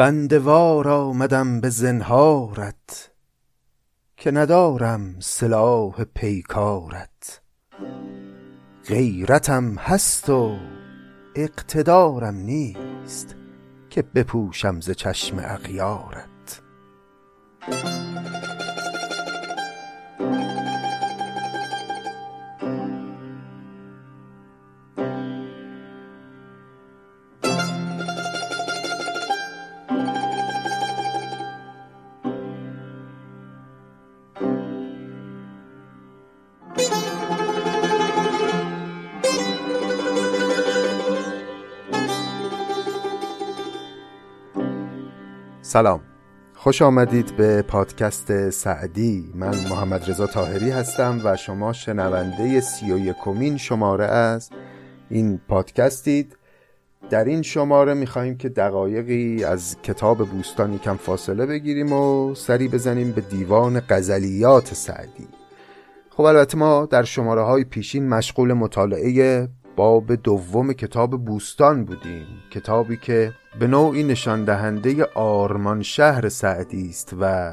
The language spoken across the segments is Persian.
بندوار آمدم به زنهارت که ندارم سلاح پیکارت. غیرتم هست و اقتدارم نیست که بپوشم ز چشم اغیارت. سلام. خوش آمدید به پادکست سعدی. من محمد رضا تاهری هستم و شما شنونده سی و یکمین شماره از این پادکستید. در این شماره میخواییم که دقایقی از کتاب بوستان کم فاصله بگیریم و سری بزنیم به دیوان غزلیات سعدی. خب البته ما در شماره های پیشین مشغول مطالعه باب دوم کتاب بوستان بودیم. کتابی که به نوعی نشان دهنده آرمان شهر سعدی است و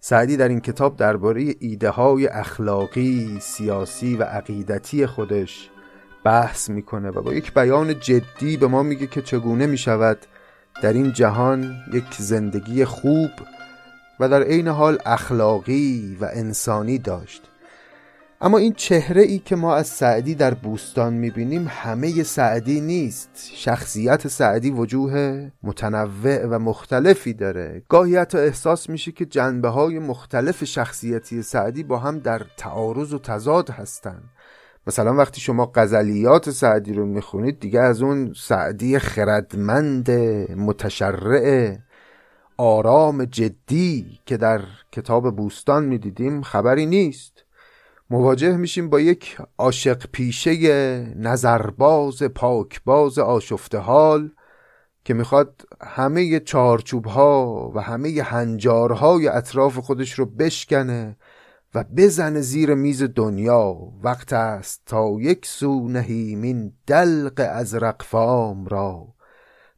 سعدی در این کتاب درباره ایده های اخلاقی، سیاسی و عقیدتی خودش بحث می‌کنه و با یک بیان جدی به ما میگه که چگونه می‌شود در این جهان یک زندگی خوب و در عین حال اخلاقی و انسانی داشت. اما این چهره ای که ما از سعدی در بوستان می‌بینیم همه سعدی نیست. شخصیت سعدی وجوه متنوع و مختلفی داره. گاهی حتی احساس میشه که جنبه های مختلف شخصیتی سعدی با هم در تعارض و تضاد هستن. مثلا وقتی شما غزلیات سعدی رو می‌خونید دیگه از اون سعدی خردمند متشرع آرام جدی که در کتاب بوستان می‌دیدیم خبری نیست. مواجه میشیم با یک عاشق پیشه نظرباز پاکباز آشفته حال که می‌خواد همه چارچوب ها و همه هنجارهای اطراف خودش رو بشکنه و بزنه زیر میز دنیا. وقت است تا یک سو نهیمین دلق از رقفام را.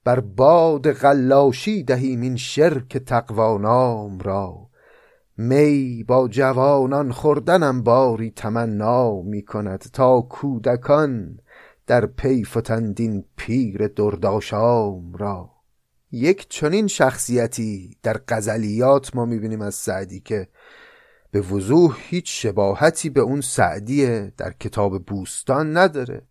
بر باد غلاشی دهیم این شرک تقوانام را. می با جوانان خوردنم باری تمنا می کند تا کودکان در پی فتند پیر درداشام را. یک چنین شخصیتی در غزلیات ما می‌بینیم از سعدی که به وضوح هیچ شباهتی به اون سعدی در کتاب بوستان نداره.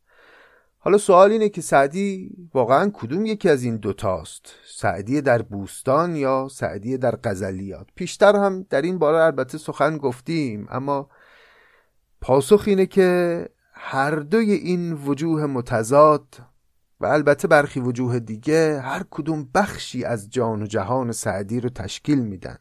حالا سوال اینه که سعدی واقعا کدوم یکی از این دوتاست؟ سعدی در بوستان یا سعدی در غزلیات؟ پیشتر هم در این باره البته سخن گفتیم اما پاسخ اینه که هر دوی این وجوه متضاد و البته برخی وجوه دیگه هر کدوم بخشی از جان و جهان سعدی رو تشکیل میدن.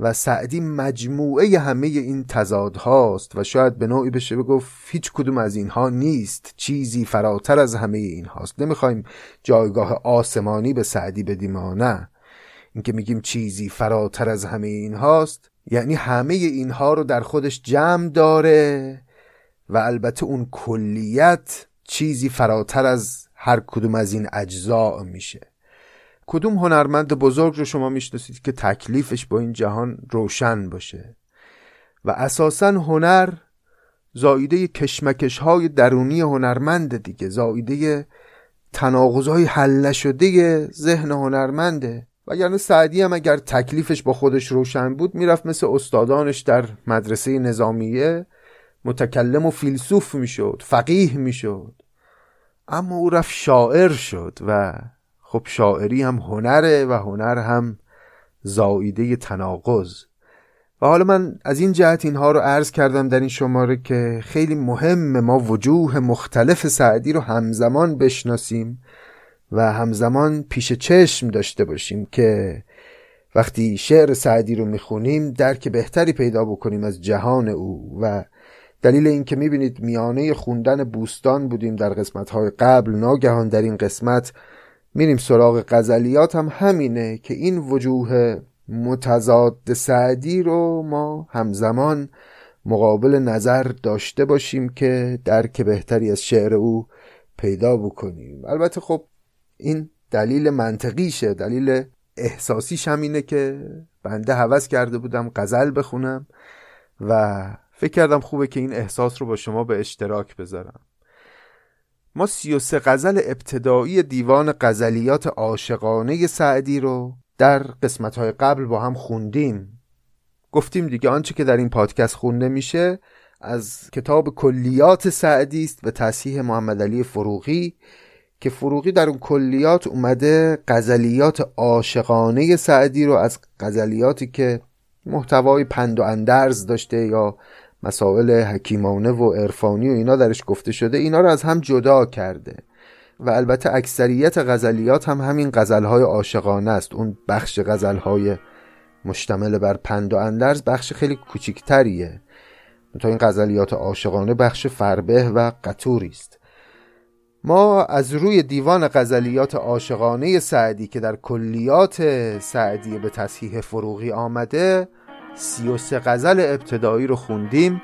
و سعدی مجموعه همه این تضاد هاست و شاید به نوعی بشه بگفت هیچ کدوم از اینها نیست چیزی فراتر از همه این هاست نمی‌خوایم جایگاه آسمانی به سعدی بدیم نه. اینکه میگیم چیزی فراتر از همه این هاست یعنی همه اینها رو در خودش جمع داره و البته اون کلیت چیزی فراتر از هر کدوم از این اجزاء میشه. کدوم هنرمند بزرگ رو شما می‌شناسید که تکلیفش با این جهان روشن باشه؟ و اساسا هنر زاییده کشمکش های درونی هنرمند دیگه زاییده تناقض های حل نشده ذهن هنرمنده. و یعنی سعدی هم اگر تکلیفش با خودش روشن بود می‌رفت مثل استادانش در مدرسه نظامیه متکلم و فیلسوف می‌شد فقیه می‌شد. اما او رفت شاعر شد و خب شاعری هم هنره و هنر هم زاییده تناقض. و حالا من از این جهت اینها رو عرض کردم در این شماره که خیلی مهم ما وجوه مختلف سعدی رو همزمان بشناسیم و همزمان پیش چشم داشته باشیم که وقتی شعر سعدی رو می‌خونیم درک بهتری پیدا بکنیم از جهان او. و دلیل این که می‌بینید میانه خوندن بوستان بودیم در قسمتهای قبل ناگهان در این قسمت میریم سراغ غزلیات هم همینه که این وجوه متضاد سعدی رو ما همزمان مقابل نظر داشته باشیم که درک بهتری از شعر او پیدا بکنیم. البته خب این دلیل منطقیشه دلیل احساسیش هم اینه که بنده حوض کرده بودم غزل بخونم و فکر کردم خوبه که این احساس رو با شما به اشتراک بذارم. ما سی و سه غزل ابتدایی دیوان غزلیات عاشقانه سعدی رو در قسمت های قبل با هم خوندیم. گفتیم دیگه آنچه که در این پادکست خونده میشه از کتاب کلیات سعدی است به تصحیح محمد علی فروغی که فروغی در اون کلیات اومده غزلیات عاشقانه سعدی رو از غزلیاتی که محتوای پند و اندرز داشته یا مسائل حکیمانه و عرفانی و اینا درش گفته شده اینا رو از هم جدا کرده. و البته اکثریت غزلیات هم همین غزلهای عاشقانه است. اون بخش غزلهای مشتمل بر پند و اندرز بخش خیلی کوچیکتریه. تا این غزلیات عاشقانه بخش فربه و قطوری است. ما از روی دیوان غزلیات عاشقانه سعدی که در کلیات سعدی به تصحیح فروغی آمده سی و سه غزل ابتدایی رو خوندیم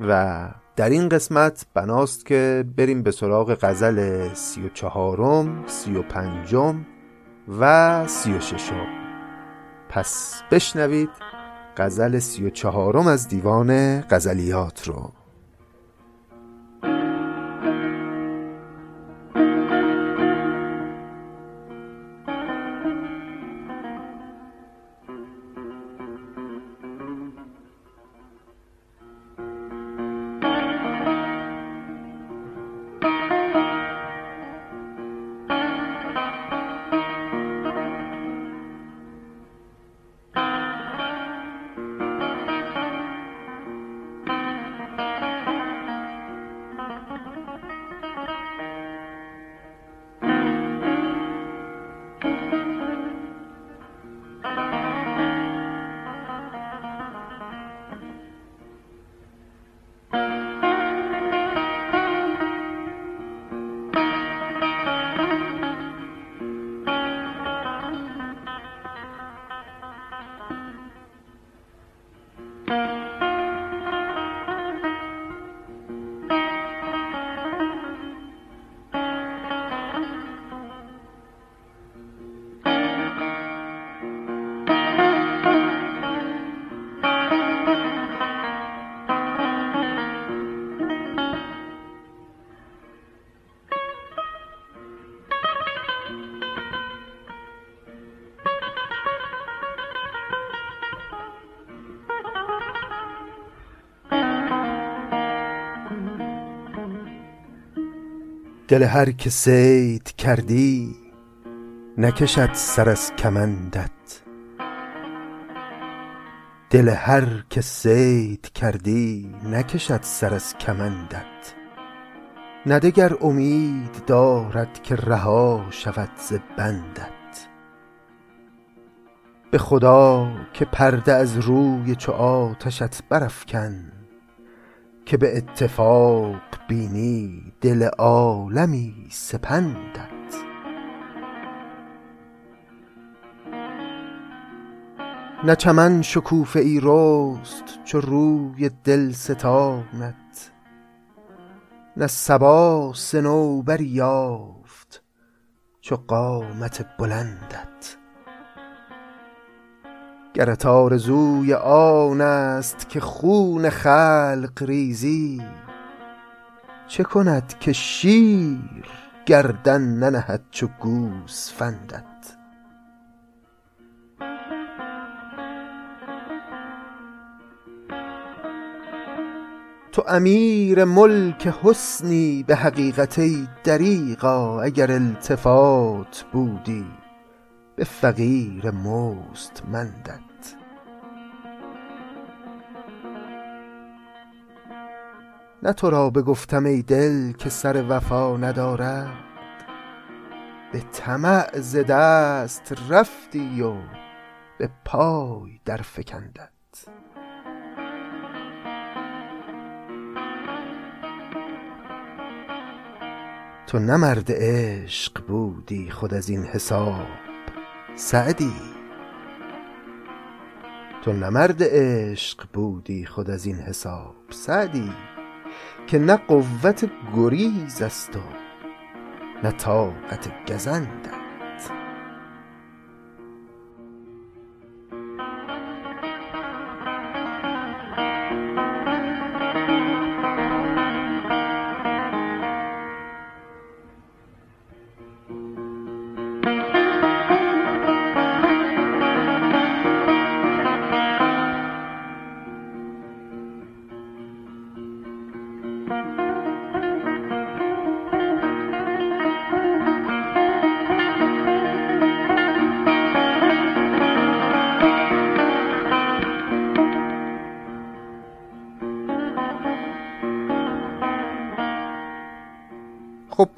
و در این قسمت بناست که بریم به سراغ غزل سی و چهارم سی و پنجم و سی و ششم. پس بشنوید غزل سی و چهارم از دیوان غزلیات رو. دل هر که سید کردی نکشد سر از کمندت. دل هر که سید کردی نکشد سر از کمندت. ندگر امید دارد که رها شود ز بندت. به خدا که پرده از روی چو آتشت برافکن که به اتفاق بینی دل عالمی سپندت. نه چمن شکوفه ای رست چو روی دل ستانت نه صبا صنوبری یافت چو قامت بلندت. گرت آرزوی آن است که خون خلق ریزی. چه کند که شیر گردن ننهد چو گوسفندت تو امیر ملک حسنی به حقیقت ای دریغا اگر التفات بودی. به فقیر مستمندت نه تو را بگفتم ای دل که سر وفا ندارد به طمع ز دست رفتی و به پای درفکندت. تو نه مرد عشق بودی خود از این حساب سعدی. تو نه مرد عشق بودی خود از این حساب سعدی که نه قوت گریز است و نه طاقت گزندت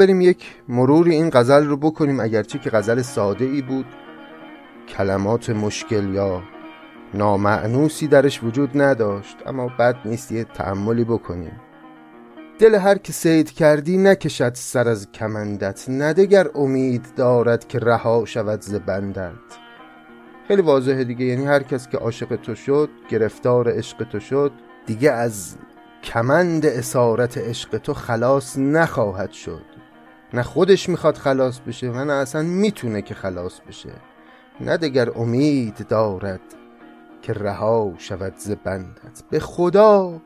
بریم یک مروری این غزل رو بکنیم اگرچه که غزل ساده ای بود. کلمات مشکل یا نامعنوسی درش وجود نداشت اما بد نیست یه تعملی بکنیم. دل هر که سید کردی نکشد سر از کمندت ندگر امید دارد که رها شود ز بندت. خیلی واضحه دیگه یعنی هر کس که عاشق تو شد گرفتار عشق تو شد دیگه از کمند اسارت عشق تو خلاص نخواهد شد. نه خودش می‌خواد خلاص بشه و نه اصلا می‌تونه که خلاص بشه. نه دگر امید دارد که رها شود ز بندت. به خدا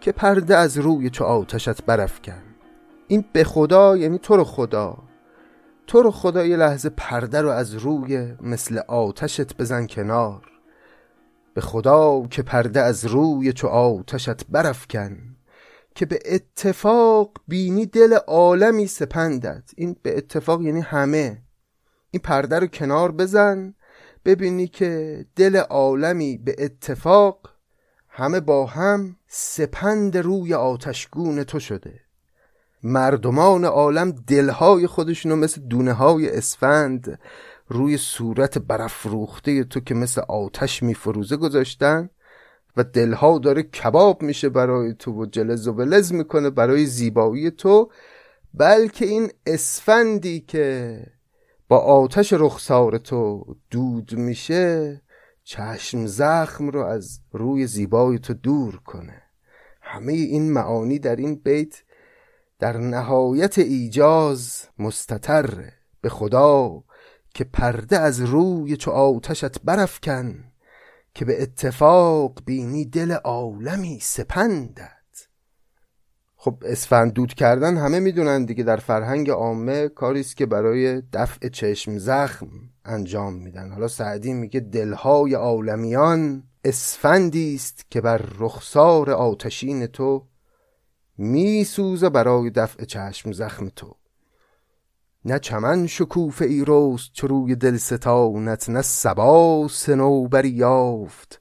که پرده از روی چو آتشت برافکن. این به خدا یعنی تو رو خدا. تو رو خدا یه لحظه پرده رو از روی مثل آتشت بزن کنار. به خدا که پرده از روی چو آتشت برافکن. که به اتفاق بینی دل عالمی سپندت. این به اتفاق یعنی همه. این پرده رو کنار بزن ببینی که دل عالمی به اتفاق همه با هم سپند روی آتشگون تو شده. مردمان عالم دلهای خودشونو مثل دونه های اسفند روی صورت برافروخته تو که مثل آتش میفروزه گذاشتن. و دلها داره کباب میشه برای تو و جلز و بلز می‌کنه برای زیبایی تو بلکه این اسفندی که با آتش رخسار تو دود میشه چشم زخم رو از روی زیبای تو دور کنه. همه این معانی در این بیت در نهایت ایجاز مستتره به خدا که پرده از روی چو آتشت برافکن که به اتفاق بینی دل عالمی سپندت. خب اسفند دود کردن همه می‌دونن دیگه در فرهنگ عامه کاری است که برای دفع چشم زخم انجام میدن. حالا سعدی میگه دلهای عالمیان اسفندی است که بر رخسار آتشین تو میسوزه برای دفع چشم زخم تو. نه چمن شکوف ای روست چو روی دل ستانت نه سبا سنوبری یافت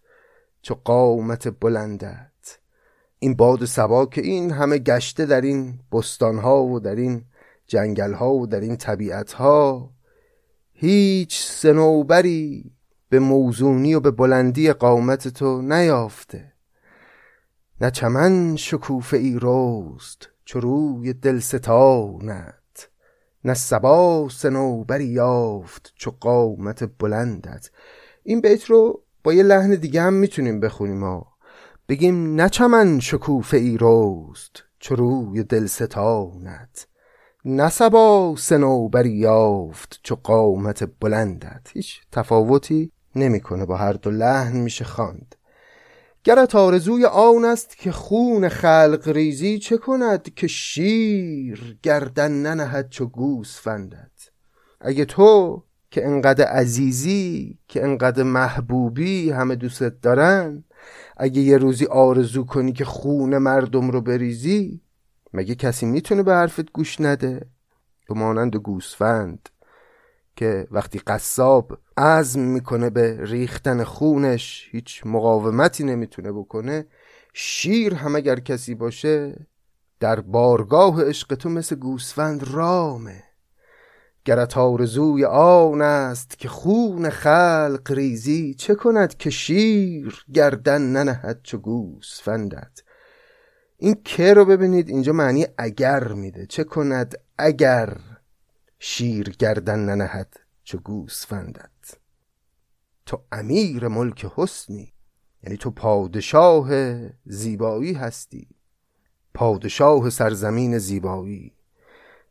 چو قامت بلندت. این باد سبا که این همه گشته در این بستانها و در این جنگلها و در این طبیعتها هیچ سنوبری به موزونی و به بلندی قامت تو نیافته. نه چمن شکوف ای روست چو روی دل ستانت نه سبا سنوبری یافت چو قامت بلندت. این بیت رو با یه لحن دیگه هم می‌تونیم بخونیم ها بگیم نه چمن شکوفه ای روست چو روی دل ستانت. نه سبا سنوبری یافت چو قامت بلندت. هیچ تفاوتی نمی‌کنه با هر دو لحن میشه خواند. گرت آرزوی آن است که خون خلق ریزی چه کند که شیر گردن ننهد چو گوسفندت اگه تو که انقدر عزیزی که انقدر محبوبی همه دوستت دارن اگه یه روزی آرزو کنی که خون مردم رو بریزی مگه کسی می‌تونه به حرفت گوش نده؟ تو مانند گوسفند. که وقتی قصاب عزم می‌کنه به ریختن خونش هیچ مقاومتی نمی‌تونه بکنه شیر هم اگر کسی باشه در بارگاه عشق تو مثل گوسفند رامه. گرت آرزوی آن است که خون خلق ریزی چه کند که شیر گردن ننهد چو گوسفندت. این که رو ببینید اینجا معنی اگر میده. چه کند اگر؟ شیر گردن ننهد چو گوسفندت. تو امیر ملک حسنی یعنی تو پادشاه زیبایی هستی. پادشاه سرزمین زیبایی.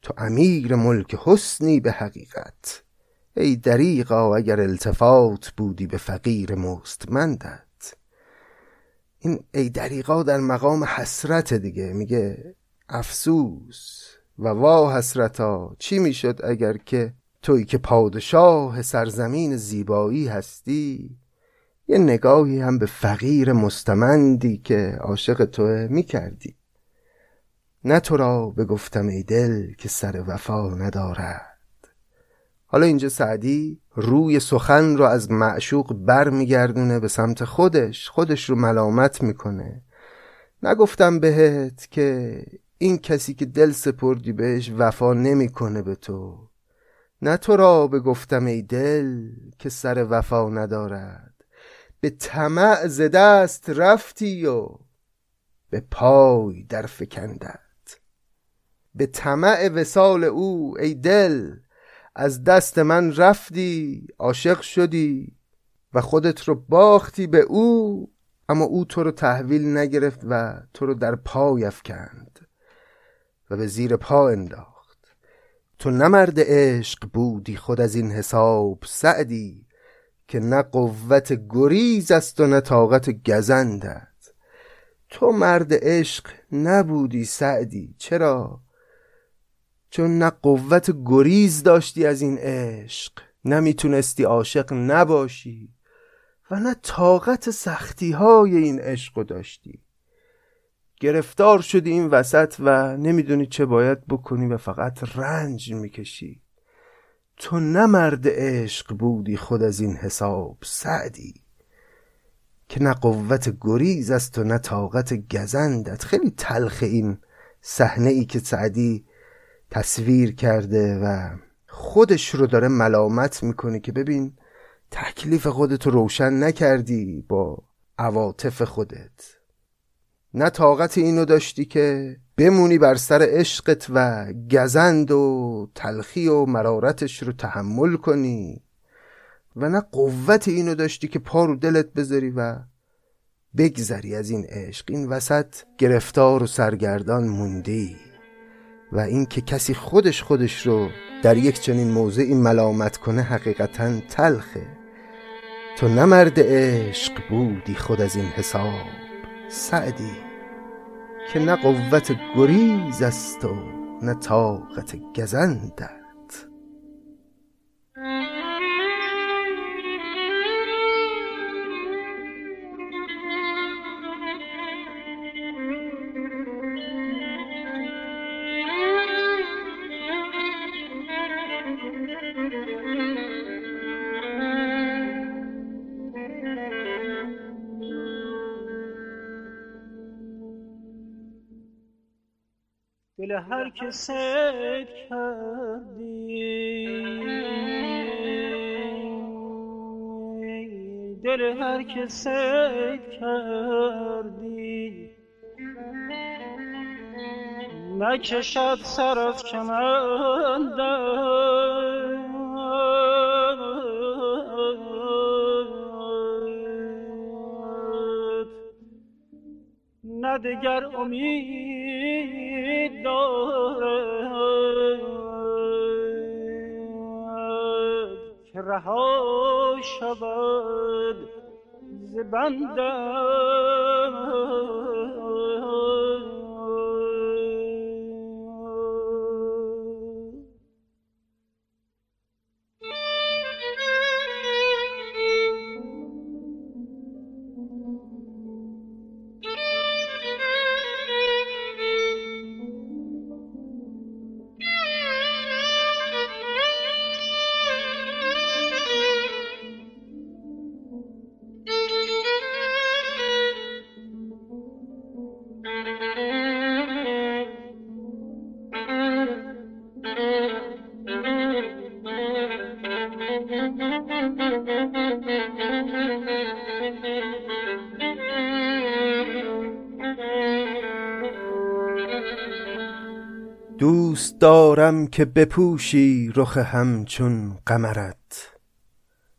تو امیر ملک حسنی به حقیقت. ای دریغا اگر التفات بودی به فقیر مستمندت. این ای دریغا در مقام حسرت دیگه میگه افسوس. و وا حسرتا چی می‌شد اگر که توی که پادشاه سرزمین زیبایی هستی؟ یه نگاهی هم به فقیر مستمندی که عاشق توه می‌کردی. نه تو را بگفتم ای دل که سر وفا ندارد. حالا اینجا سعدی روی سخن رو از معشوق بر میگردونه به سمت خودش. خودش رو ملامت می‌کنه. نگفتم بهت که این کسی که دل سپردی بهش وفا نمی‌کنه به تو. نه تو را به گفتم ای دل که سر وفا ندارد. به طمع ز دست رفتی و به پای در فکندت. به طمع وسال او ای دل از دست من رفتی عاشق شدی و خودت رو باختی به او اما او تو رو تحویل نگرفت و تو رو در پای افکند. و به زیر پا انداخت. تو نمرد عشق بودی خود از این حساب سعدی که نه قوت گریز است و نه طاقت گزندت. تو مرد عشق نبودی سعدی چرا؟ چون نه قوت گریز داشتی از این عشق نمی‌تونستی عاشق نباشی و نه طاقت سختی های این عشق داشتی. گرفتار شدی این وسط و نمی‌دونی چه باید بکنی و فقط رنج می‌کشی. تو نه مرد عشق بودی خود از این حساب سعدی. که نه قوت گریز است و نه طاقت گزندت. خیلی تلخ این صحنه ای که سعدی تصویر کرده و خودش رو داره ملامت می‌کنه که ببین تکلیف خودت رو روشن نکردی با عواطف خودت. نه طاقت اینو داشتی که بمونی بر سر عشقت و گزند و تلخی و مرارتش رو تحمل کنی و نه قوت اینو داشتی که پا رو دلت بذاری و بگذری از این عشق. این وسط گرفتار و سرگردان موندی و این که کسی خودش خودش رو در یک چنین موضعی ملامت کنه حقیقتا تلخه. تو نمرد عشق بودی خود از این حساب. سعدی که نه قوت گریز است و نه طاقت گزندت دل هر که سید کردی. دل هر که سید کردی. نکشد سر از کمندم نه دگر امید دارد که رها شود ز دوست دارم که بپوشی رخ همچون قمرت.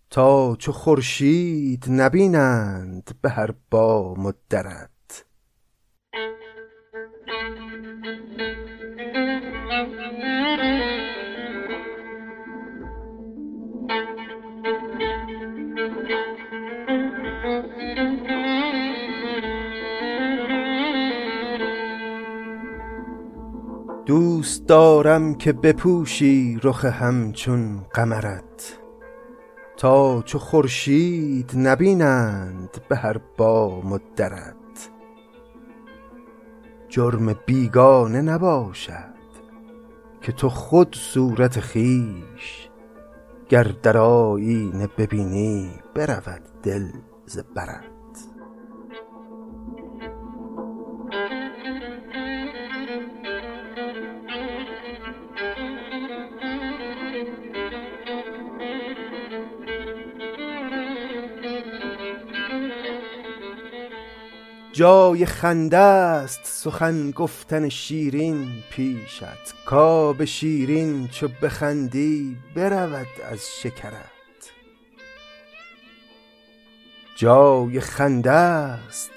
تا چو خورشید نبینند به هر بام و درت. دوست دارم که بپوشی رخ همچون قمرت. تا چو خورشید نبینند به هر بام و درت. جرم بیگانه نباشد که تو خود صورت خویش گر در آیینه ببینی برود دل ز برت. جای خنده است سخن گفتن شیرین پیشت کاب شیرین چو بخندی برود از شکرت. جای خنده است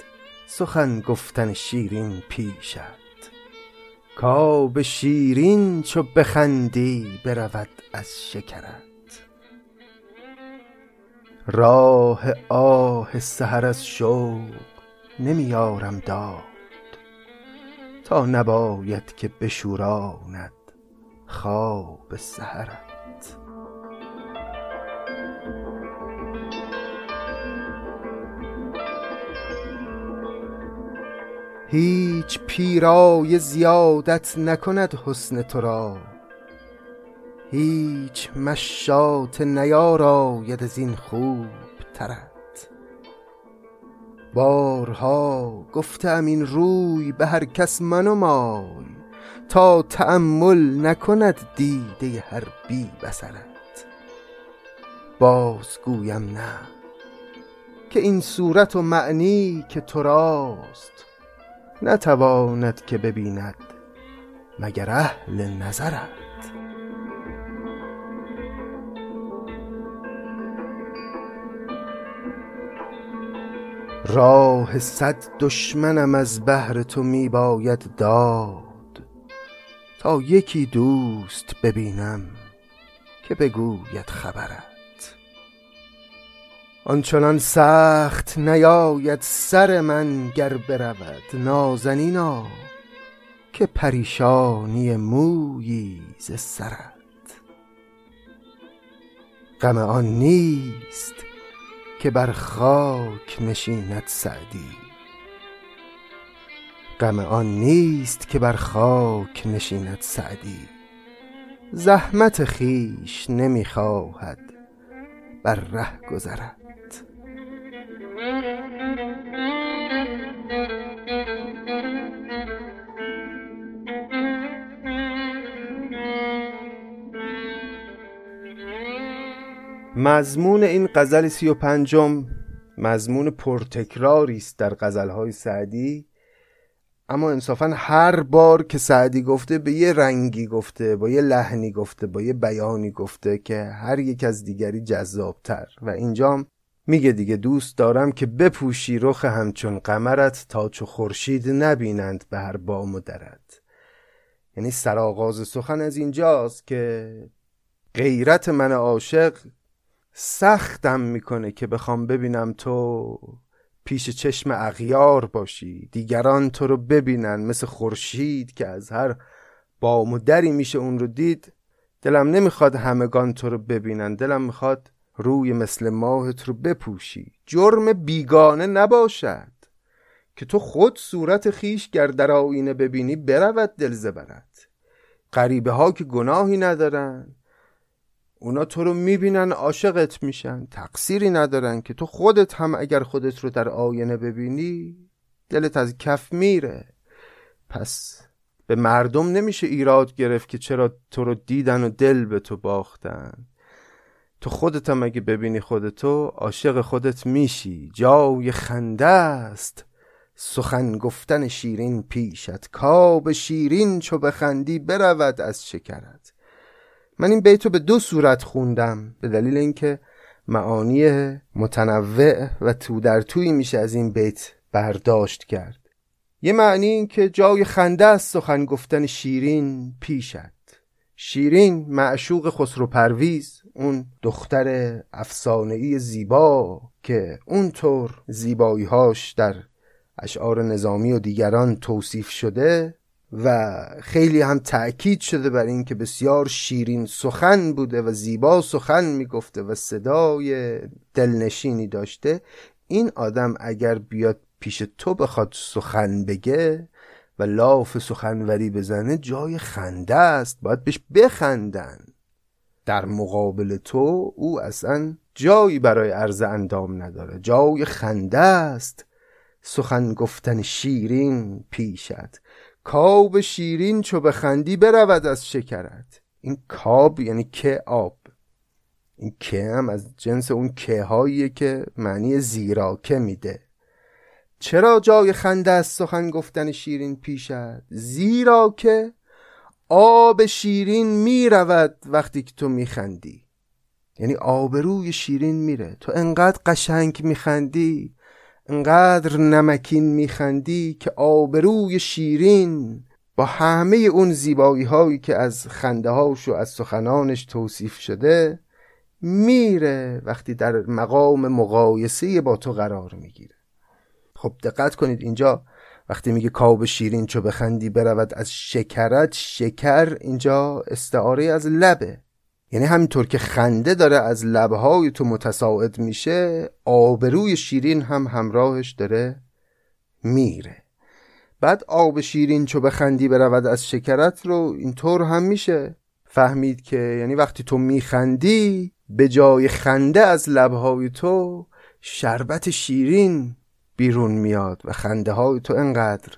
سخن گفتن شیرین پیشت کاب شیرین چو بخندی برود از شکرت. راه آه سحر از شوق نمیارم داد. تا نباید که بشوراند خواب سحرت. هیچ پیرای زیادت نکند حسن تو را. هیچ مشاطه نیاراید از این خوب ترت بارها گفته ام این روی به هر کس منمای تا تأمل نکند دیده هر بی بصرت. باز گویم نه که این صورت و معنی که تو راست نتواند که ببیند مگر اهل نظرت. راه صد دشمنم از بهر تو می باید داد. تا یکی دوست ببینم که بگوید خبرت. آنچنان سخت نیاید سر من گر برود نازنینا که پریشانی مویی ز سرت. غم آن نیست که بر خاک نشیند سعدی. غم آن نیست که بر خاک نشیند سعدی. زحمت خویش نمی‌خواهد بر ره گذرت مضمون این غزل سی و پنجم مضمون پرتکراری است در غزلهای سعدی. اما انصافا هر بار که سعدی گفته به یه رنگی گفته با یه لحنی گفته با یه بیانی گفته که هر یک از دیگری جذابتر. و اینجام میگه دیگه دوست دارم که بپوشی رخ همچون قمرت تا چو خورشید نبینند به هر بام و درت یعنی سرآغاز سخن از اینجاست که غیرت من عاشق سختم می‌کنه که بخوام ببینم تو پیش چشم اغیار باشی. دیگران تو رو ببینن مثل خورشید که از هر بام و دری میشه اون رو دید. دلم نمی‌خواد همگان تو رو ببینن. دلم می‌خواد روی مثل ماهت رو بپوشی. جرم بیگانه نباشد که تو خود صورت خیش گر در آینه ببینی برود دل زبرت غریبه ها که گناهی ندارن اونا تو رو می‌بینن عاشقت میشن. تقصیری ندارن که تو خودت هم اگر خودت رو در آینه ببینی دلت از کف میره. پس به مردم نمیشه ایراد گرفت که چرا تو رو دیدن و دل به تو باختن. تو خودت هم اگه ببینی خودتو عاشق خودت میشی. جای خنده است. سخن گفتن شیرین پیشت کاب شیرین چو بخندی برود از شکرت. من این بیت رو به دو صورت خوندم. به دلیل اینکه معانی متنوع و تو در توی میشه از این بیت برداشت کرد. یه معنی این که جای خنده است سخن گفتن شیرین پیشت شیرین معشوق خسرو پرویز اون دختر افسانه‌ای زیبا که اونطور زیباییهاش در اشعار نظامی و دیگران توصیف شده و خیلی هم تأکید شده بر این که بسیار شیرین سخن بوده و زیبا سخن می‌گفته و صدای دلنشینی داشته. این آدم اگر بیاد پیش تو بخواد سخن بگه و لاف سخنوری بزنه جای خنده است. باید بهش بخندن. در مقابل تو او اصلا جایی برای عرض اندام نداره. جای خنده است. سخن گفتن شیرین پیشت کاب شیرین چو بخندی برود از شکرت. این کاب یعنی که آب. این که هم از جنس اون که هاییه که معنی زیراکه میده. چرا جای خنده از سخن گفتن شیرین پیشد؟ زیرا که آب شیرین می رود وقتی که تو میخندی. یعنی آبروی شیرین میره. تو انقدر قشنگ میخندی. انقدر نمکین میخندی که آبروی شیرین با همه اون زیبایی هایی که از خنده هاش و از سخنانش توصیف شده میره وقتی در مقام مقایسه با تو قرار می‌گیره. خب دقت کنید اینجا وقتی میگه کاب شیرین چو بخندی برود از شکرت شکر اینجا استعاره از لبه. یعنی همینطور که خنده داره از لبهای تو متساعد میشه آبروی شیرین هم همراهش داره میره. بعد آب شیرین چو بخندی برود از شکرت رو اینطور هم میشه. فهمید که یعنی وقتی تو میخندی به جای خنده از لبهای تو شربت شیرین بیرون میاد و خنده های تو انقدر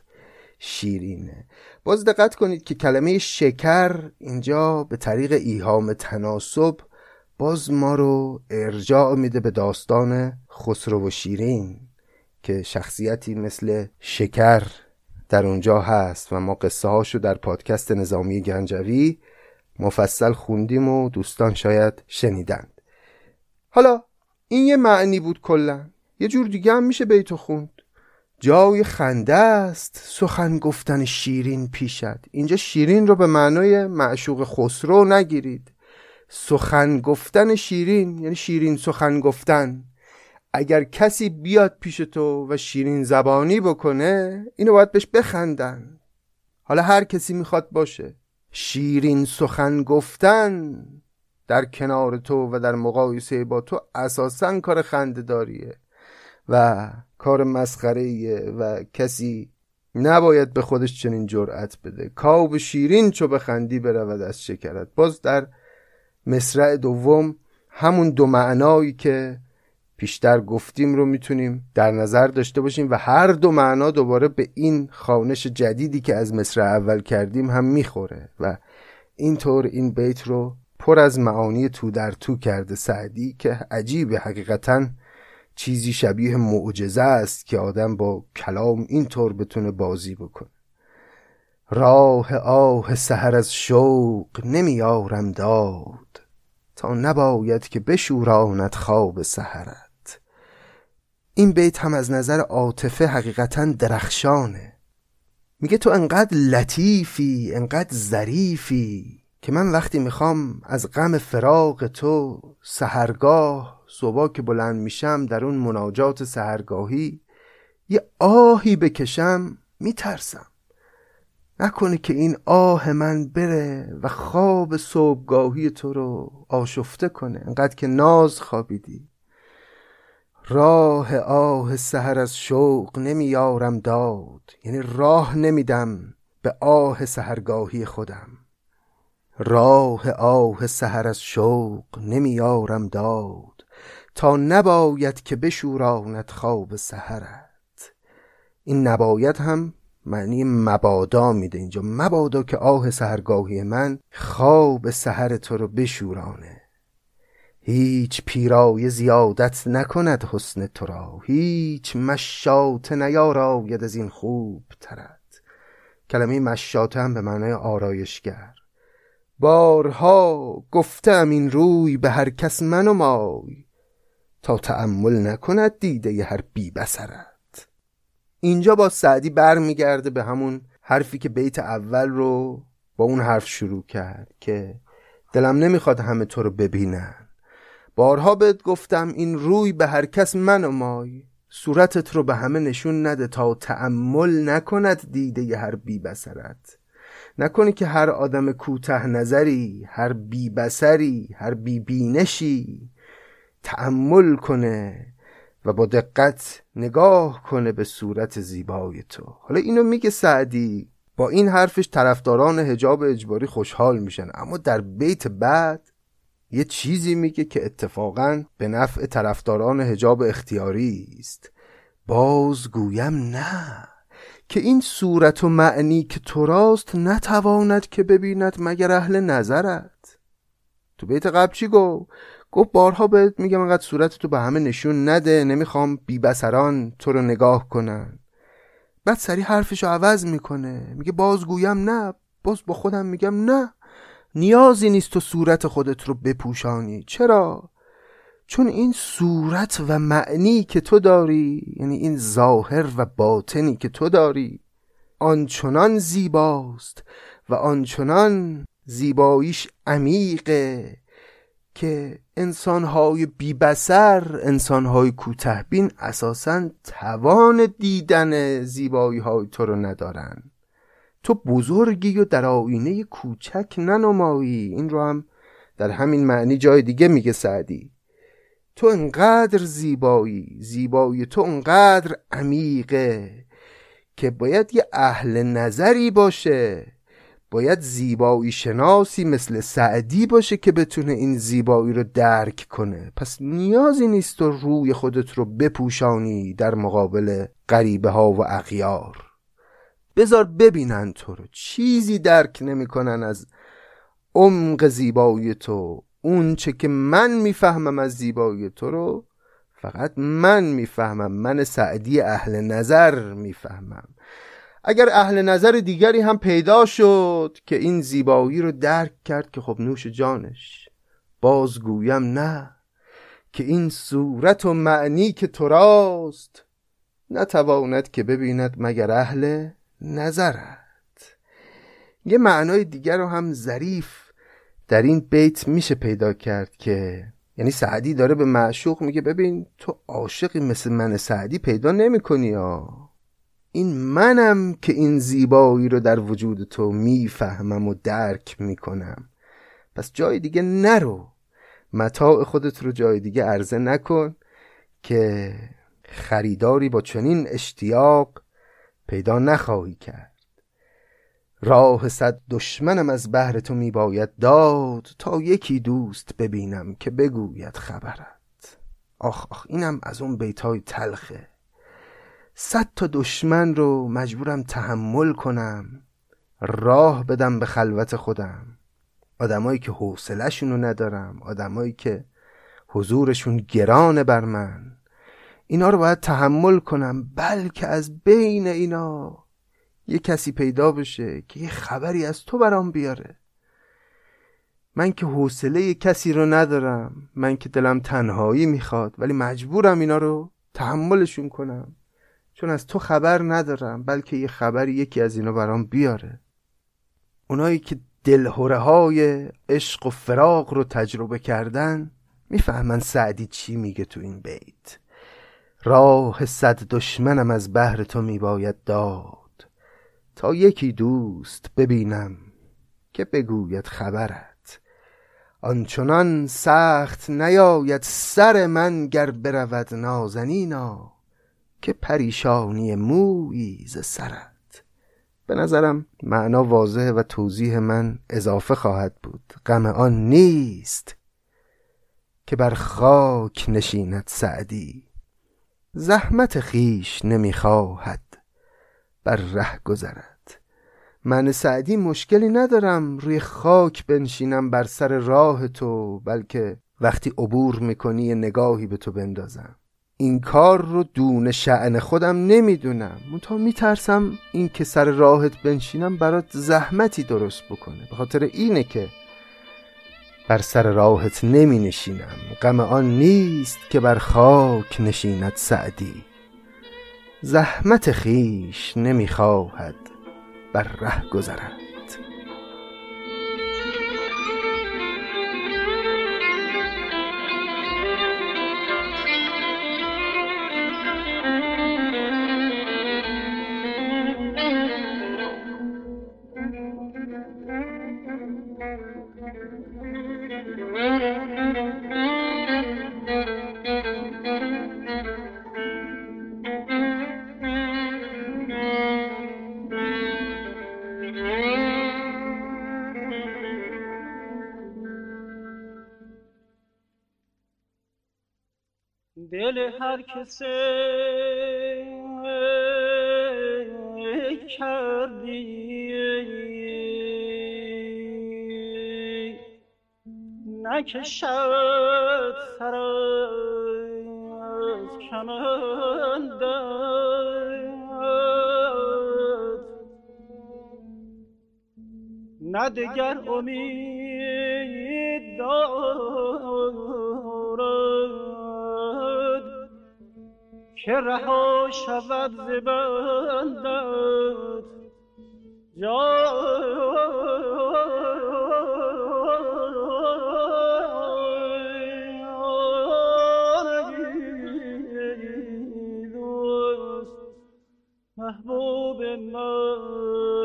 شیرینه. باز دقت کنید که کلمه شکر اینجا به طریق ایهام تناسب باز ما رو ارجاع میده به داستان خسرو و شیرین که شخصیتی مثل شکر در اونجا هست و ما قصه هاشو در پادکست نظامی گنجوی مفصل خوندیم و دوستان شاید شنیدند. حالا این یه معنی بود کلا. یه جور دیگه هم میشه بیتو خوند. جای خنده است سخن گفتن شیرین پیشد اینجا شیرین رو به معنای معشوق خسرو نگیرید. سخن گفتن شیرین یعنی شیرین سخن گفتن. اگر کسی بیاد پیش تو و شیرین زبانی بکنه اینو باید بهش بخندن. حالا هر کسی می‌خواد باشه. شیرین سخن گفتن در کنار تو و در مقایسه با تو اساسا کار خندهداریه. و کار مسخره و کسی نباید به خودش چنین جرأت بده. کاو شیرین چو بخندی برود از شکرت. باز در مصرع دوم همون دو معنایی که پیشتر گفتیم رو می‌تونیم در نظر داشته باشیم و هر دو معنا دوباره به این خانش جدیدی که از مصر اول کردیم هم می‌خوره و اینطور این بیت رو پر از معانی تو در تو کرده سعدی که عجیبه حقیقتا چیزی شبیه معجزه است که آدم با کلام اینطور بتونه بازی بکنه. راه آه سهر از شوق نمیارم داد تا نباید که بشوراند خواب سهرت این بیت هم از نظر عاطفه حقیقتا درخشانه. میگه تو انقدر لطیفی انقدر ظریفی که من وقتی می‌خوام از غم فراق تو سهرگاه صبح که بلند میشم در اون مناجات سهرگاهی یه آهی بکشم میترسم. نکنه که این آه من بره و خواب صبحگاهی تو رو آشفته کنه انقدر که ناز خوابیدی. راه آه سهر از شوق نمیارم داد یعنی راه نمیدم به آه سهرگاهی خودم. راه آه سهر از شوق نمیارم داد تا نباید که بشوراند خواب سهرت این نباید هم معنی مبادا میده اینجا. مبادا که آه سهرگاهی من خواب سهر تو رو بشورانه. هیچ پیرای زیادت نکند حسن تو را. هیچ مشات نیاراید از این خوب ترد کلمه مشات هم به معنای آرایشگر. بارها گفتم این روی به هر کس من و مای تا تأمل نکند دیده هر بی بسرت اینجا با سعدی برمیگرده به همون حرفی که بیت اول رو با اون حرف شروع کرد که دلم نمی‌خواد همه تو رو ببینن. بارها بهت گفتم این روی به هر کس من و مای. صورتت رو به همه نشون نده تا تأمل نکند دیده هر بی بسرت نکنی که هر آدم کوته نظری هر بی بسری هر بی بینشی. تأمل کنه و با دقت نگاه کنه به صورت زیبای تو. حالا اینو میگه سعدی. با این حرفش طرفداران هجاب اجباری خوشحال میشن. اما در بیت بعد یه چیزی میگه که اتفاقا به نفع طرفداران هجاب اختیاری است. باز گویم نه که این صورت و معنی که تو راست نتواند که ببیند مگر اهل نظرت. تو بیت قبل چی گو گفت بارها بهت میگم انقدر صورتتو به همه نشون نده نمی‌خوام بی بسران تو رو نگاه کنن. بعد سری حرفشو عوض می‌کنه میگه بازگویم نه باز با خودم میگم نه. نیازی نیست تو صورت خودت رو بپوشانی. چرا؟ چون این صورت و معنی که تو داری یعنی این ظاهر و باطنی که تو داری آنچنان زیباست و آنچنان زیباییش عمیقه. که انسانهای بیبسر انسانهای کوتهبین اساسا توان دیدن زیبایی های تو رو ندارن. تو بزرگی و در آینه کوچک ننمایی. این رو هم در همین معنی جای دیگه میگه سعدی. تو انقدر زیبایی زیبایی تو انقدر عمیقه که باید یه اهل نظری باشه. باید زیبایی شناسی مثل سعدی باشه که بتونه این زیبایی رو درک کنه. پس نیازی نیست تو روی خودت رو بپوشانی در مقابل غریبه ها و اغیار. بذار ببینن تو رو. چیزی درک نمی‌کنن از عمق زیبایی تو. اون چه که من می‌فهمم از زیبایی تو رو فقط من می‌فهمم. من سعدی اهل نظر می‌فهمم. اگر اهل نظر دیگری هم پیدا شد که این زیبایی رو درک کرد که خب نوش جانش بازگویم نه که این صورت و معنی که تو راست نتواند که ببیند مگر اهل نظرت. یه معنای دیگر رو هم ظریف در این بیت میشه پیدا کرد که یعنی سعدی داره به معشوق میگه ببین تو عاشقی مثل من سعدی پیدا نمی کنی این منم که این زیبایی رو در وجود تو می‌فهمم و درک می‌کنم. پس جای دیگه نرو. متاع خودت رو جای دیگه عرضه نکن که خریداری با چنین اشتیاق پیدا نخواهی کرد. راه صد دشمنم از بهر تو میباید داد تا یکی دوست ببینم که بگوید خبرت. آخ آخ اینم از اون بیتای تلخه. صد تا دشمن رو مجبورم تحمل کنم. راه بدم به خلوت خودم. آدمایی که حوصلهشون رو ندارم آدمایی که حضورشون گرانه بر من. اینا رو باید تحمل کنم بلکه از بین اینا یه کسی پیدا بشه که یه خبری از تو برام بیاره. من که حوصله کسی رو ندارم من که دلم تنهایی می‌خواد ولی مجبورم اینا رو تحملشون کنم. چون از تو خبر ندارم بلکه یه خبری یکی از اینا برام بیاره. اونایی که دلهوره های عشق و فراق رو تجربه کردن می‌فهمن سعدی چی میگه تو این بیت. راه صد دشمنم از بهر تو میباید داد. تا یکی دوست ببینم که بگوید خبرت. آنچنان سخت نیاید سر من گر برود نازنینا. که پریشانی مویی ز سرت. به نظرم معنا واضحه و توضیح من اضافه خواهد بود. غم آن نیست که بر خاک نشیند سعدی. زحمت خیش نمی‌خواهد بر ره گذرد. من سعدی مشکلی ندارم روی خاک بنشینم بر سر راه تو بلکه وقتی عبور می‌کنی نگاهی به تو بندازم. این کار رو دون شعن خودم نمی‌دونم. منتها میترسم این که سر راهت بنشینم برات زحمتی درست بکنه. به خاطر اینه که بر سر راهت نمی نشینم غم آن نیست که بر خاک نشیند سعدی. زحمت خیش نمی‌خواهد بر ره گذرد. دل هر کسی کردی. نکشد سر از کمندت. نه دگر امید دارد. که رها شود ز بندت. محبوب من.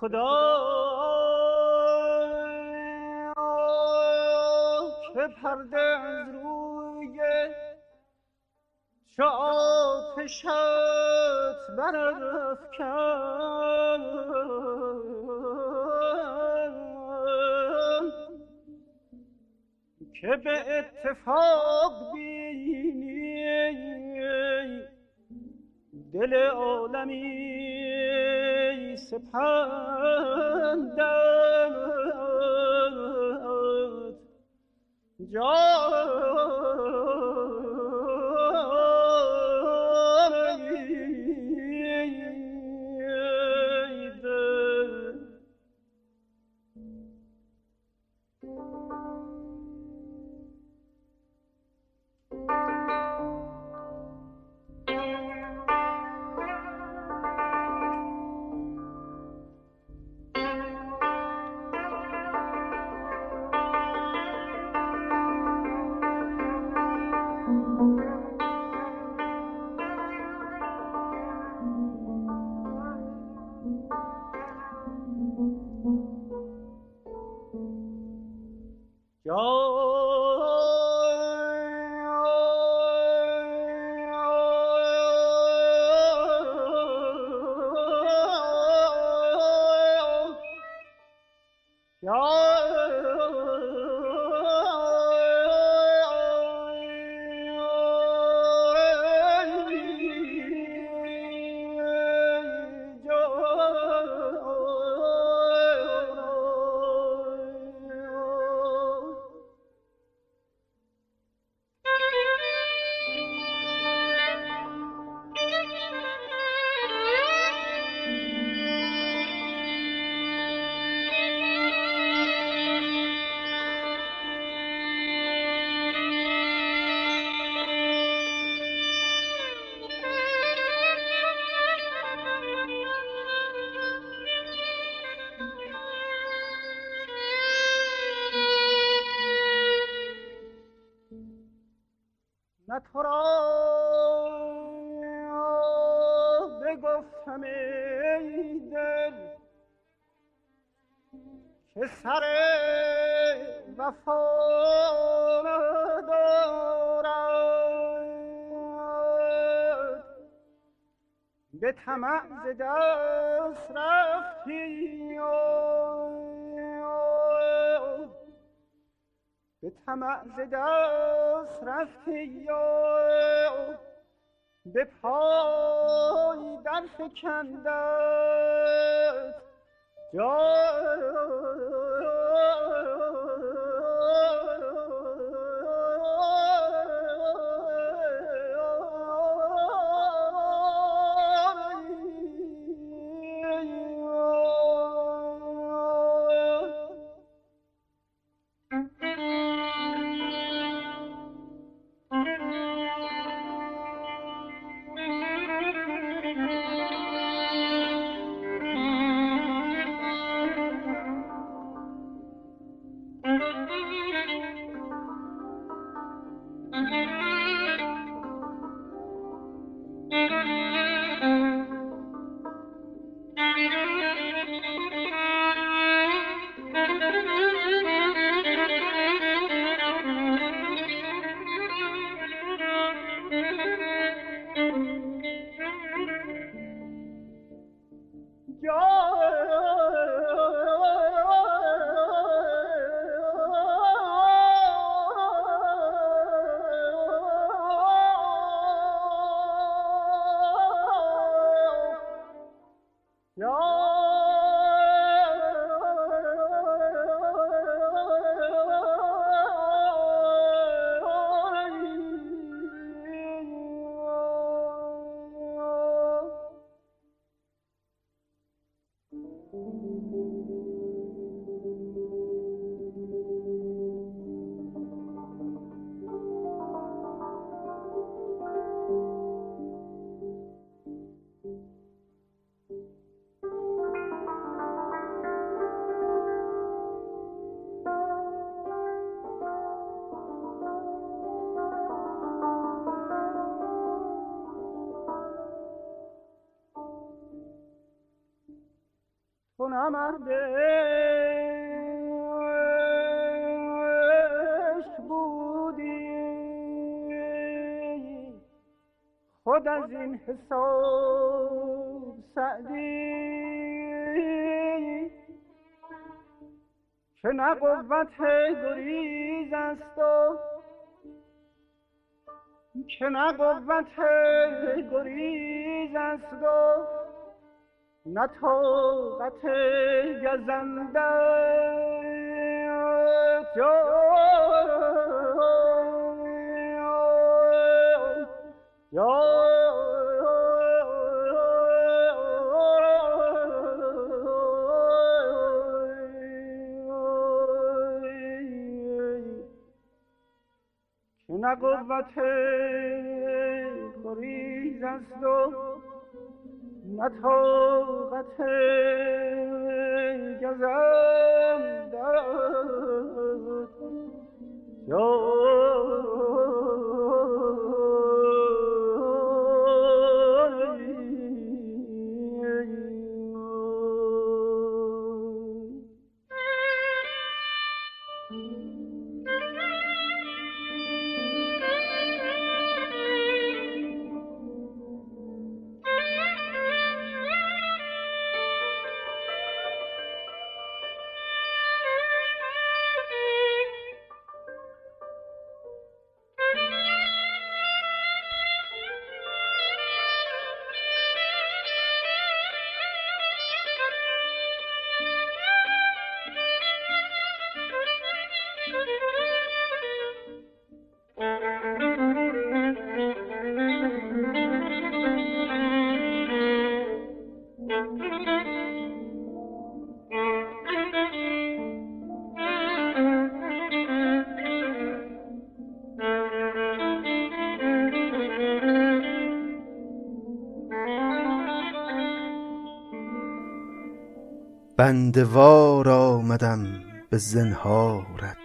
خدا. که پرده از روی چو آتشت برافکن. که به اتفاق بینی دل عالمی سپندت نه طمع ز دست رفتی. به طمع ز دست رفتی. به پای در فکندت. جا خود از این حساب سعدی. که نه قوت گریز است و که نه قوت گریز است و نه طاقت گزنده نه قوت گریز است و نه طاقت گزم دارد بنده آمدم به زنهارت.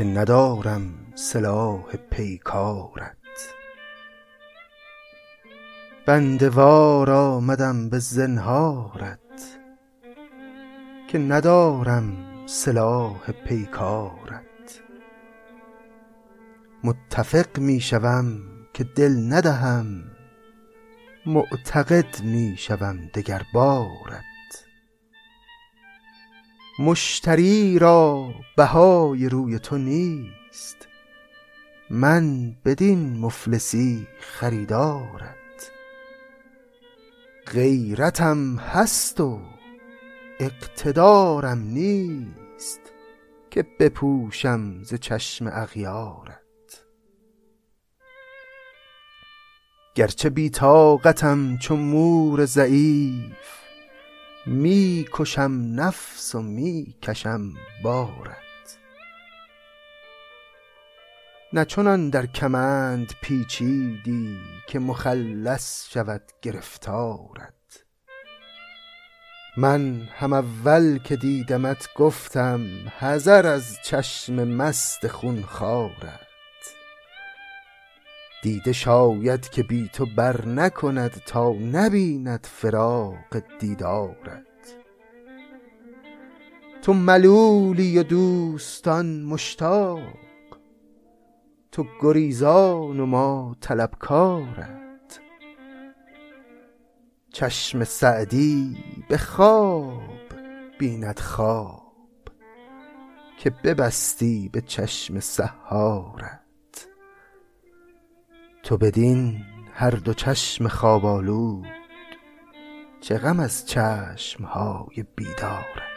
که ندارم سلاح پیکارت. بنده وار آمدم به زنهارت که ندارم سلاح پیکارت. متفق می شوم که دل ندهم معتقد می شوم دگربارت. مشتری را بهای روی تو نیست. من بدین مفلسی خریدارت. غیرتم هست و اقتدارم نیست که بپوشم ز چشم اغیارت. گرچه بی طاقتم چو مور ضعیف می کشم نفس و می کشم بارت. نه چنان در کمند پیچیدی که مخلص شود گرفتارت. من هم اول که دیدمت گفتم حذر از چشم مست خون خوارت دیده شاید که بی تو بر نکند تا نبیند فراق دیدارت. تو ملولی و دوستان مشتاق تو گریزان و ما طلبکارت. چشم سعدی به خواب بیند خواب که ببستی به چشم سحارت. تو بدین هر دو چشم خواب آلود چه غم از چشم های بیدار.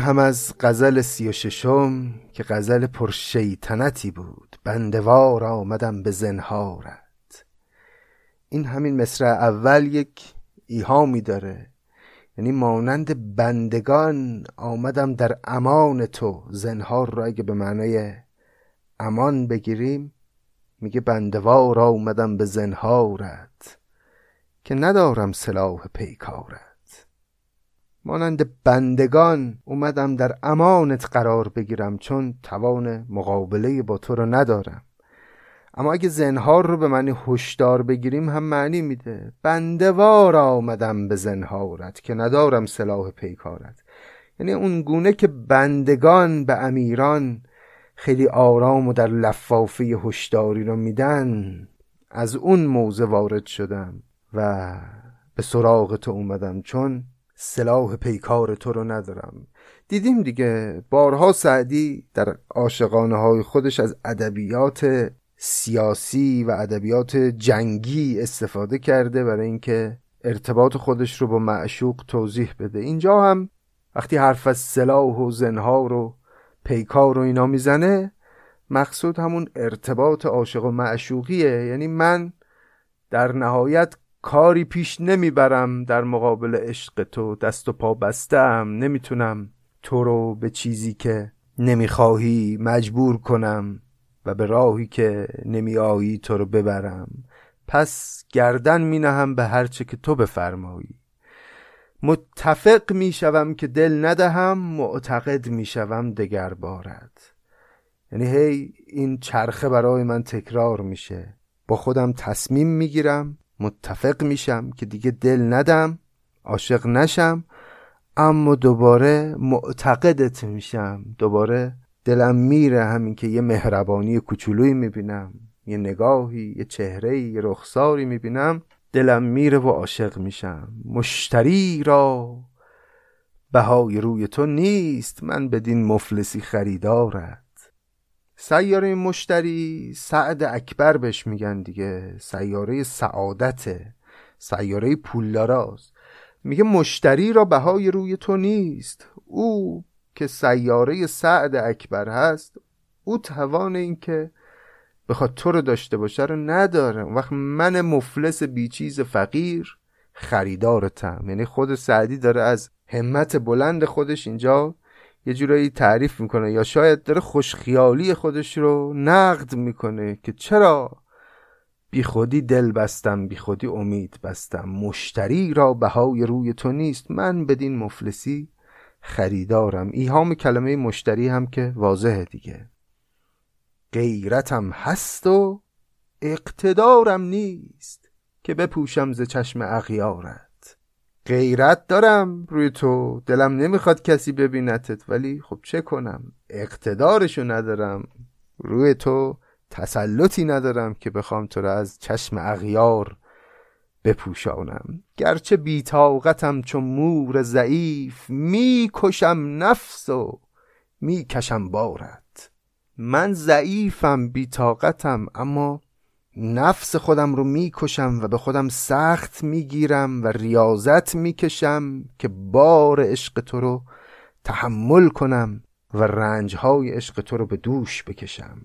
هم از غزل سی و ششم که غزل پرشیطنتی بود. بندوار آمدم به زنهارت. این همین مصرع اول یک ایهامی داره. یعنی مانند بندگان آمدم در امان تو. زنهار را اگه به معنای امان بگیریم میگه بندوار آمدم به زنهارت که ندارم سلاح پیکارت. مانند بندگان اومدم در امانت قرار بگیرم چون توان مقابله با تو رو ندارم. اما اگه زنهار رو به معنی هشدار بگیریم هم معنی میده. بندوار آمدم به زنهارت که ندارم سلاح پیکارت. یعنی اون گونه که بندگان به امیران خیلی آرام و در لفافه هشداری رو میدن از اون موزه وارد شدم و به سراغ تو اومدم چون سلاح پیکار تو رو ندارم. دیدیم دیگه بارها سعدی در عاشقانه های خودش از ادبیات سیاسی و ادبیات جنگی استفاده کرده برای اینکه ارتباط خودش رو با معشوق توضیح بده. اینجا هم وقتی حرف از سلاح و زنها و پیکار و اینا می‌زنه مقصود همون ارتباط عاشق و معشوقیه. یعنی من در نهایت کاری پیش نمی‌برم در مقابل عشق تو. دست و پا بستم. نمی‌تونم تو رو به چیزی که نمی‌خواهی مجبور کنم و به راهی که نمیآیی تو رو ببرم. پس گردن می نهم به هرچه که تو بفرمایی. متفق می شوم که دل ندهم معتقد می شوم دگر بارد یعنی هی این چرخه برای من تکرار میشه. با خودم تصمیم می‌گیرم متفق میشم که دیگه دل ندم عاشق نشم اما دوباره معتقدت میشم. دوباره دلم میره همین که یه مهربانی کوچولویی می‌بینم یه نگاهی یه چهره یه رخساری می‌بینم. دلم میره و عاشق میشم. مشتری را بهای روی تو نیست. من بدین مفلسی خریدارت سیاره مشتری سعد اکبر بهش میگن دیگه. سیاره سعادته سیاره پولداراست میگه مشتری را بهای روی تو نیست. او که سیاره سعد اکبر هست او توان این که بخواد تو رو داشته باشه رو نداره. وقت من مفلس بیچیز فقیر خریدارتم. یعنی خود سعدی داره از همت بلند خودش اینجا یه جورایی تعریف می‌کنه یا شاید داره خوشخیالی خودش رو نقد می‌کنه که چرا؟ بی خودی دل بستم بی خودی امید بستم. مشتری را بهای روی تو نیست. من بدین مفلسی خریدارم. ایهام کلمه مشتری هم که واضحه دیگه. غیرتم هست و اقتدارم نیست که بپوشم ز چشم اغیارت. غیرت دارم روی تو. دلم نمی‌خواد کسی ببینتت ولی خب چه کنم؟ اقتدارشو ندارم. روی تو تسلطی ندارم که بخوام تو را از چشم اغیار بپوشانم. گرچه بیتاقتم چون مور ضعیف می‌کشم نفس و می‌کشم بارت. من ضعیفم بیتاقتم اما نفس خودم رو می‌کشم و به خودم سخت می‌گیرم و ریاضت می‌کشم که بار عشق تو رو تحمل کنم و رنجهای عشق تو رو به دوش بکشم.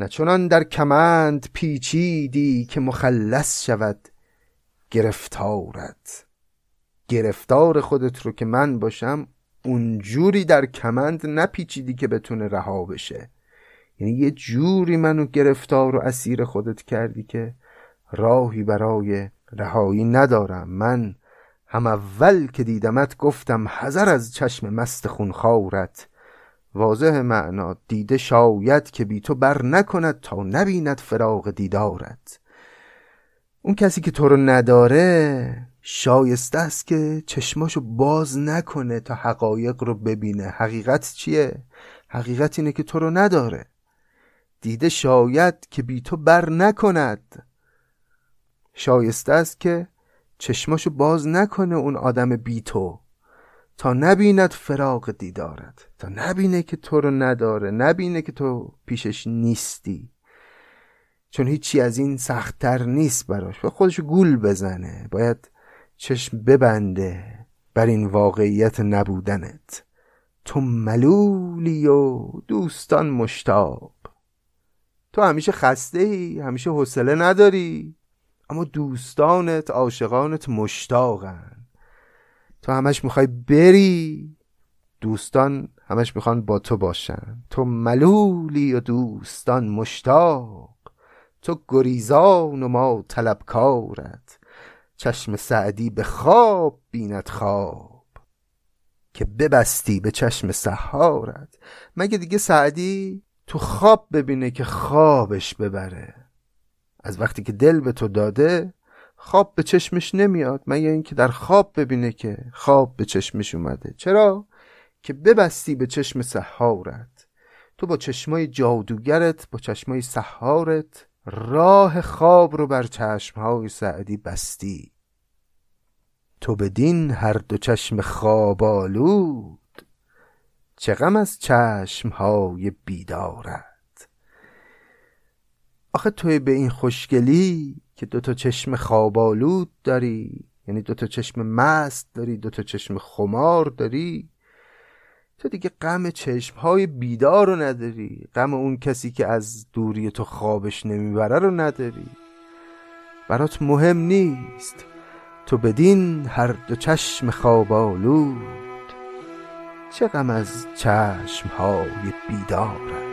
نه چنان در کمند پیچیدی که مخلص شود گرفتارت. گرفتار خودت رو که من باشم اونجوری در کمند نپیچیدی که بتونه رها بشه. یعنی یه جوری منو گرفتار و اسیر خودت کردی که راهی برای رهایی ندارم. من هم اول که دیدمت گفتم حذر از چشم مست خونخوارت. واضح معنا دیده شاید که بی تو بر نکند تا نبیند فراغ دیدارت. اون کسی که تو رو نداره شایسته است که چشماشو باز نکنه تا حقایق رو ببینه. حقیقت چیه؟ حقیقت اینه که تو رو نداره. دیده شاید که بی تو بر نکند. شایسته است که چشماشو باز نکنه اون آدم بی تو. تا نبیند فراغ دیدارت تا نبینه که تو رو نداره نبینه که تو پیشش نیستی. چون هیچی از این سختتر نیست براش. و خودشو گول بزنه باید چشم ببنده بر این واقعیت نبودنت. تو ملولی و دوستان مشتاق. تو همیشه خسته ای همیشه حوصله نداری. اما دوستانت عاشقانت مشتاقن. تو همش می‌خوای بری. دوستان همش می‌خوان با تو باشن. تو ملولی و دوستان مشتاق. تو گریزان و ما طلبکارت. چشم سعدی به خواب بیند خواب. که ببستی به چشم سحارت. مگه دیگه سعدی تو خواب ببینه که خوابش ببره. از وقتی که دل به تو داده خواب به چشمش نمیاد مگه اینکه در خواب ببینه که خواب به چشمش اومده. چرا؟ که ببستی به چشم سحارت. تو با چشمای جادوگرت با چشمای سحارت راه خواب رو بر چشمهای سعدی بستی. تو بدین هر دو چشم خواب آلود چه غم از چشمهای بیدارت؟ آخه توی به این خوشگلی که دوتا چشم خواب آلود داری یعنی دوتا چشم مست داری دوتا چشم خمار داری تو دیگه غم چشمهای بیدار رو نداری غم اون کسی که از دوری تو خوابش نمی‌بره رو نداری. برات مهم نیست تو بدین هر دو چشم خواب آلود. چه غم از چشمهای بیدارت؟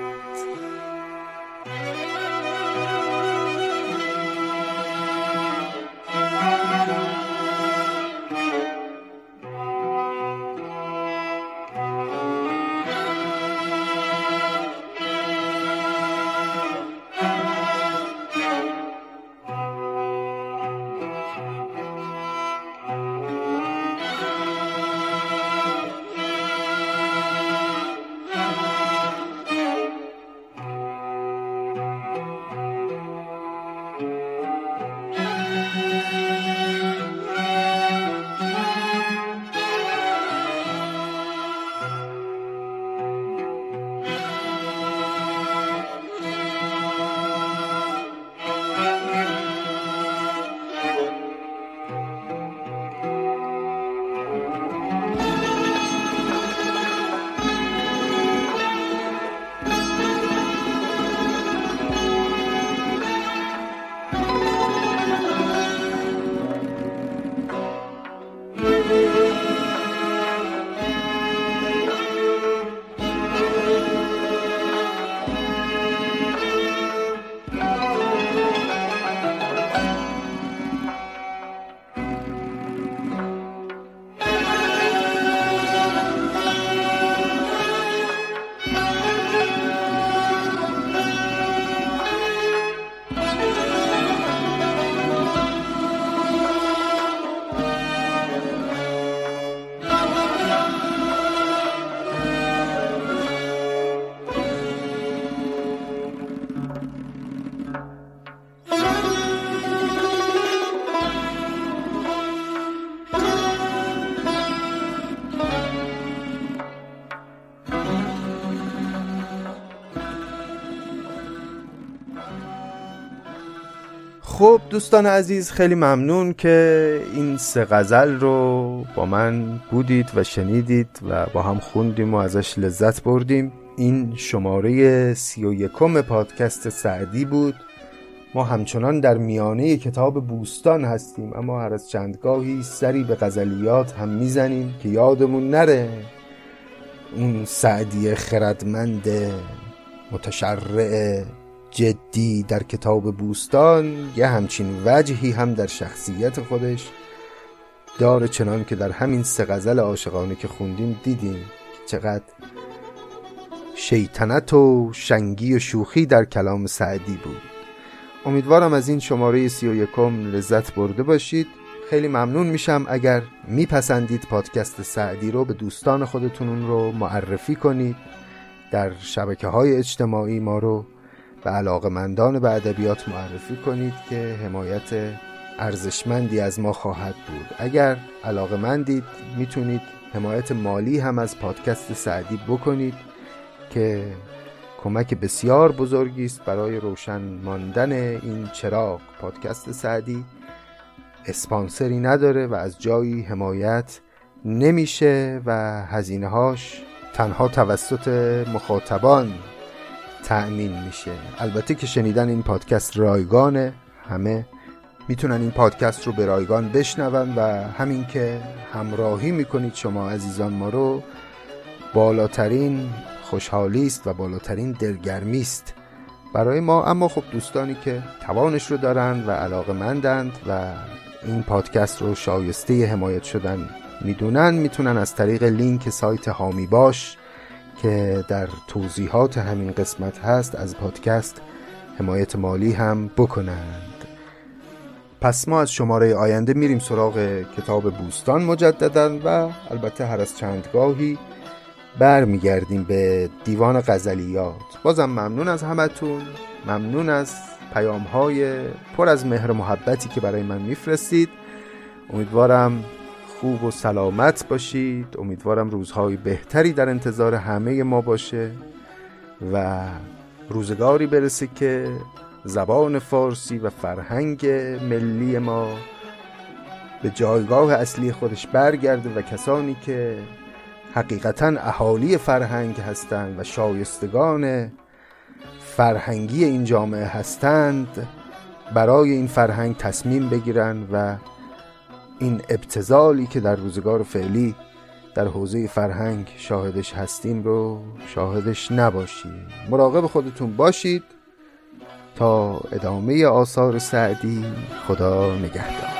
خب دوستان عزیز خیلی ممنون که این سه غزل رو با من بودید و شنیدید و با هم خوندیم و ازش لذت بردیم. این شماره سی و یکم پادکست سعدی بود. ما همچنان در میانه کتاب بوستان هستیم اما هر از چندگاهی سری به غزلیات هم می‌زنیم که یادمون نره. اون سعدی خردمند متشرع جدی در کتاب بوستان یه همچین وجهی هم در شخصیت خودش. دار چنان که در همین سه غزل عاشقانه که خوندیم دیدیم چقدر شیطنت و شنگی و شوخی در کلام سعدی بود. امیدوارم از این شماره سی و یکم لذت برده باشید. خیلی ممنون میشم اگر میپسندید پادکست سعدی رو به دوستان خودتون رو معرفی کنید. در شبکه های اجتماعی ما رو به علاقمندان به ادبیات معرفی کنید که حمایت ارزشمندی از ما خواهد بود. اگر علاقمندید می‌تونید حمایت مالی هم از پادکست سعدی بکنید که کمک بسیار بزرگی است برای روشن ماندن این چراغ. پادکست سعدی اسپانسری نداره و از جایی حمایت نمیشه و هزینه هاش تنها توسط مخاطبان تأمین میشه. البته که شنیدن این پادکست رایگانه. همه می‌تونن این پادکست رو به رایگان بشنون و همین که همراهی می‌کنید شما عزیزان ما رو بالاترین خوشحالی است و بالاترین دلگرمی است برای ما. اما خب دوستانی که توانش رو دارن و علاقه مندند و این پادکست رو شایسته حمایت شدن می‌دونن می‌تونن از طریق لینک سایت هامی باش که در توضیحات همین قسمت هست از پادکست حمایت مالی هم بکنند. پس ما از شماره آینده میریم سراغ کتاب بوستان مجددا و البته هر از چندگاهی برمیگردیم به دیوان غزلیات. بازم ممنون از همتون. ممنون از پیام های پر از مهر محبتی که برای من میفرستید. امیدوارم خوب و سلامت باشید. امیدوارم روزهای بهتری در انتظار همه ما باشه و روزگاری برسه که زبان فارسی و فرهنگ ملی ما به جایگاه اصلی خودش برگرده و کسانی که حقیقتا اهالی فرهنگ هستند و شایستگان فرهنگی این جامعه هستند برای این فرهنگ تصمیم بگیرن و این ابتزالی که در روزگار فعلی در حوزه فرهنگ شاهدش هستیم رو شاهدش نباشید. مراقب خودتون باشید تا ادامه آثار سعدی. خدا نگهدار.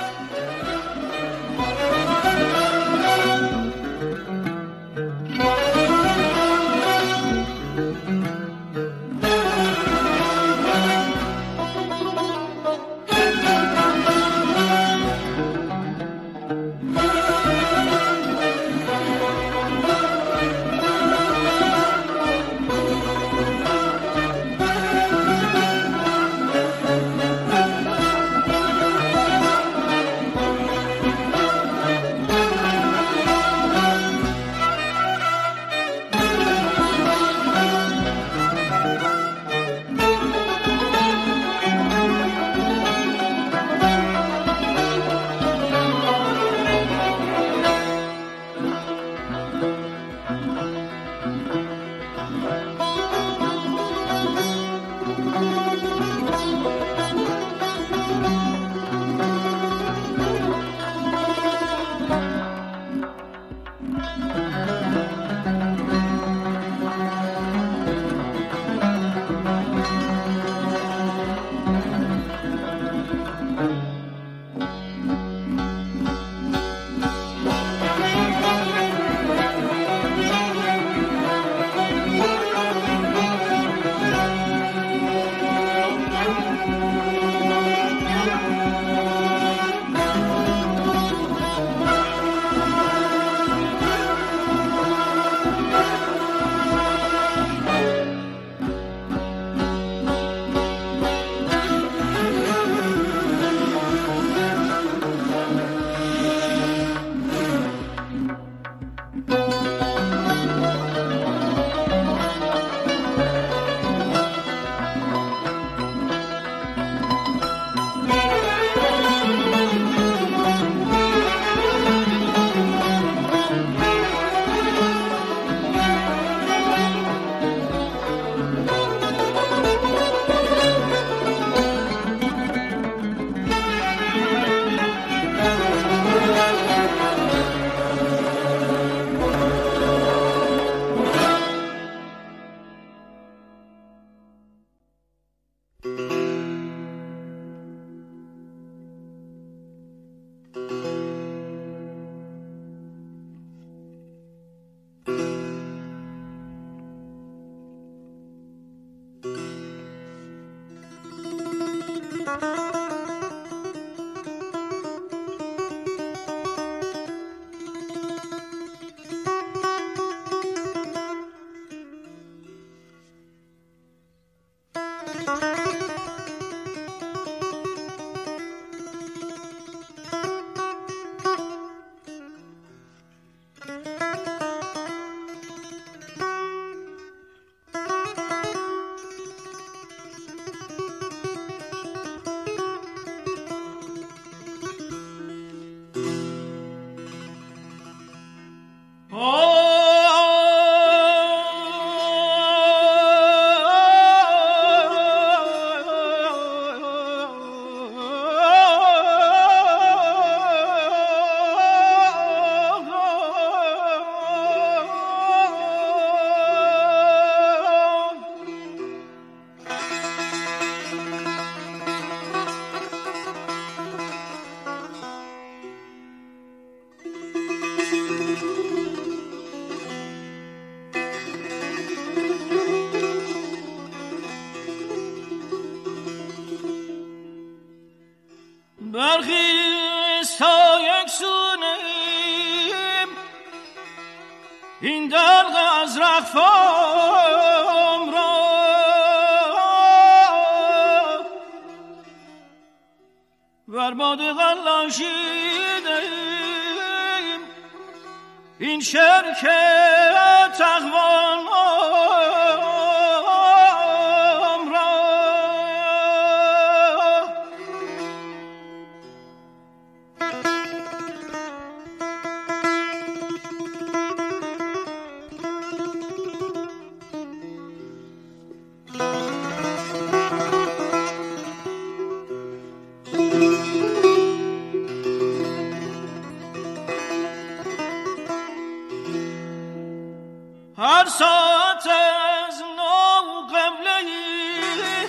هر ساعت از نو قبله ای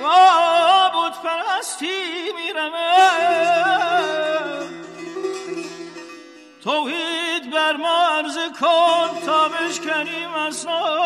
با بود پرستی میرمه. توحید بر مرز کن تا بشکنیم اسناد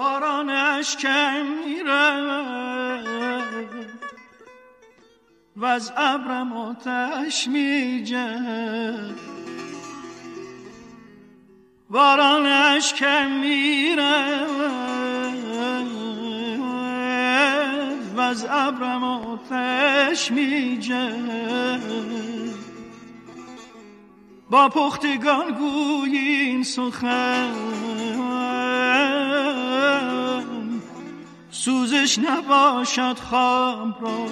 بارانش کم میره و از ابرم آتش میجه بارانش کم میره و از ابرم آتش میجه با پختگان گویین سخن سوزش نباشد خواب را.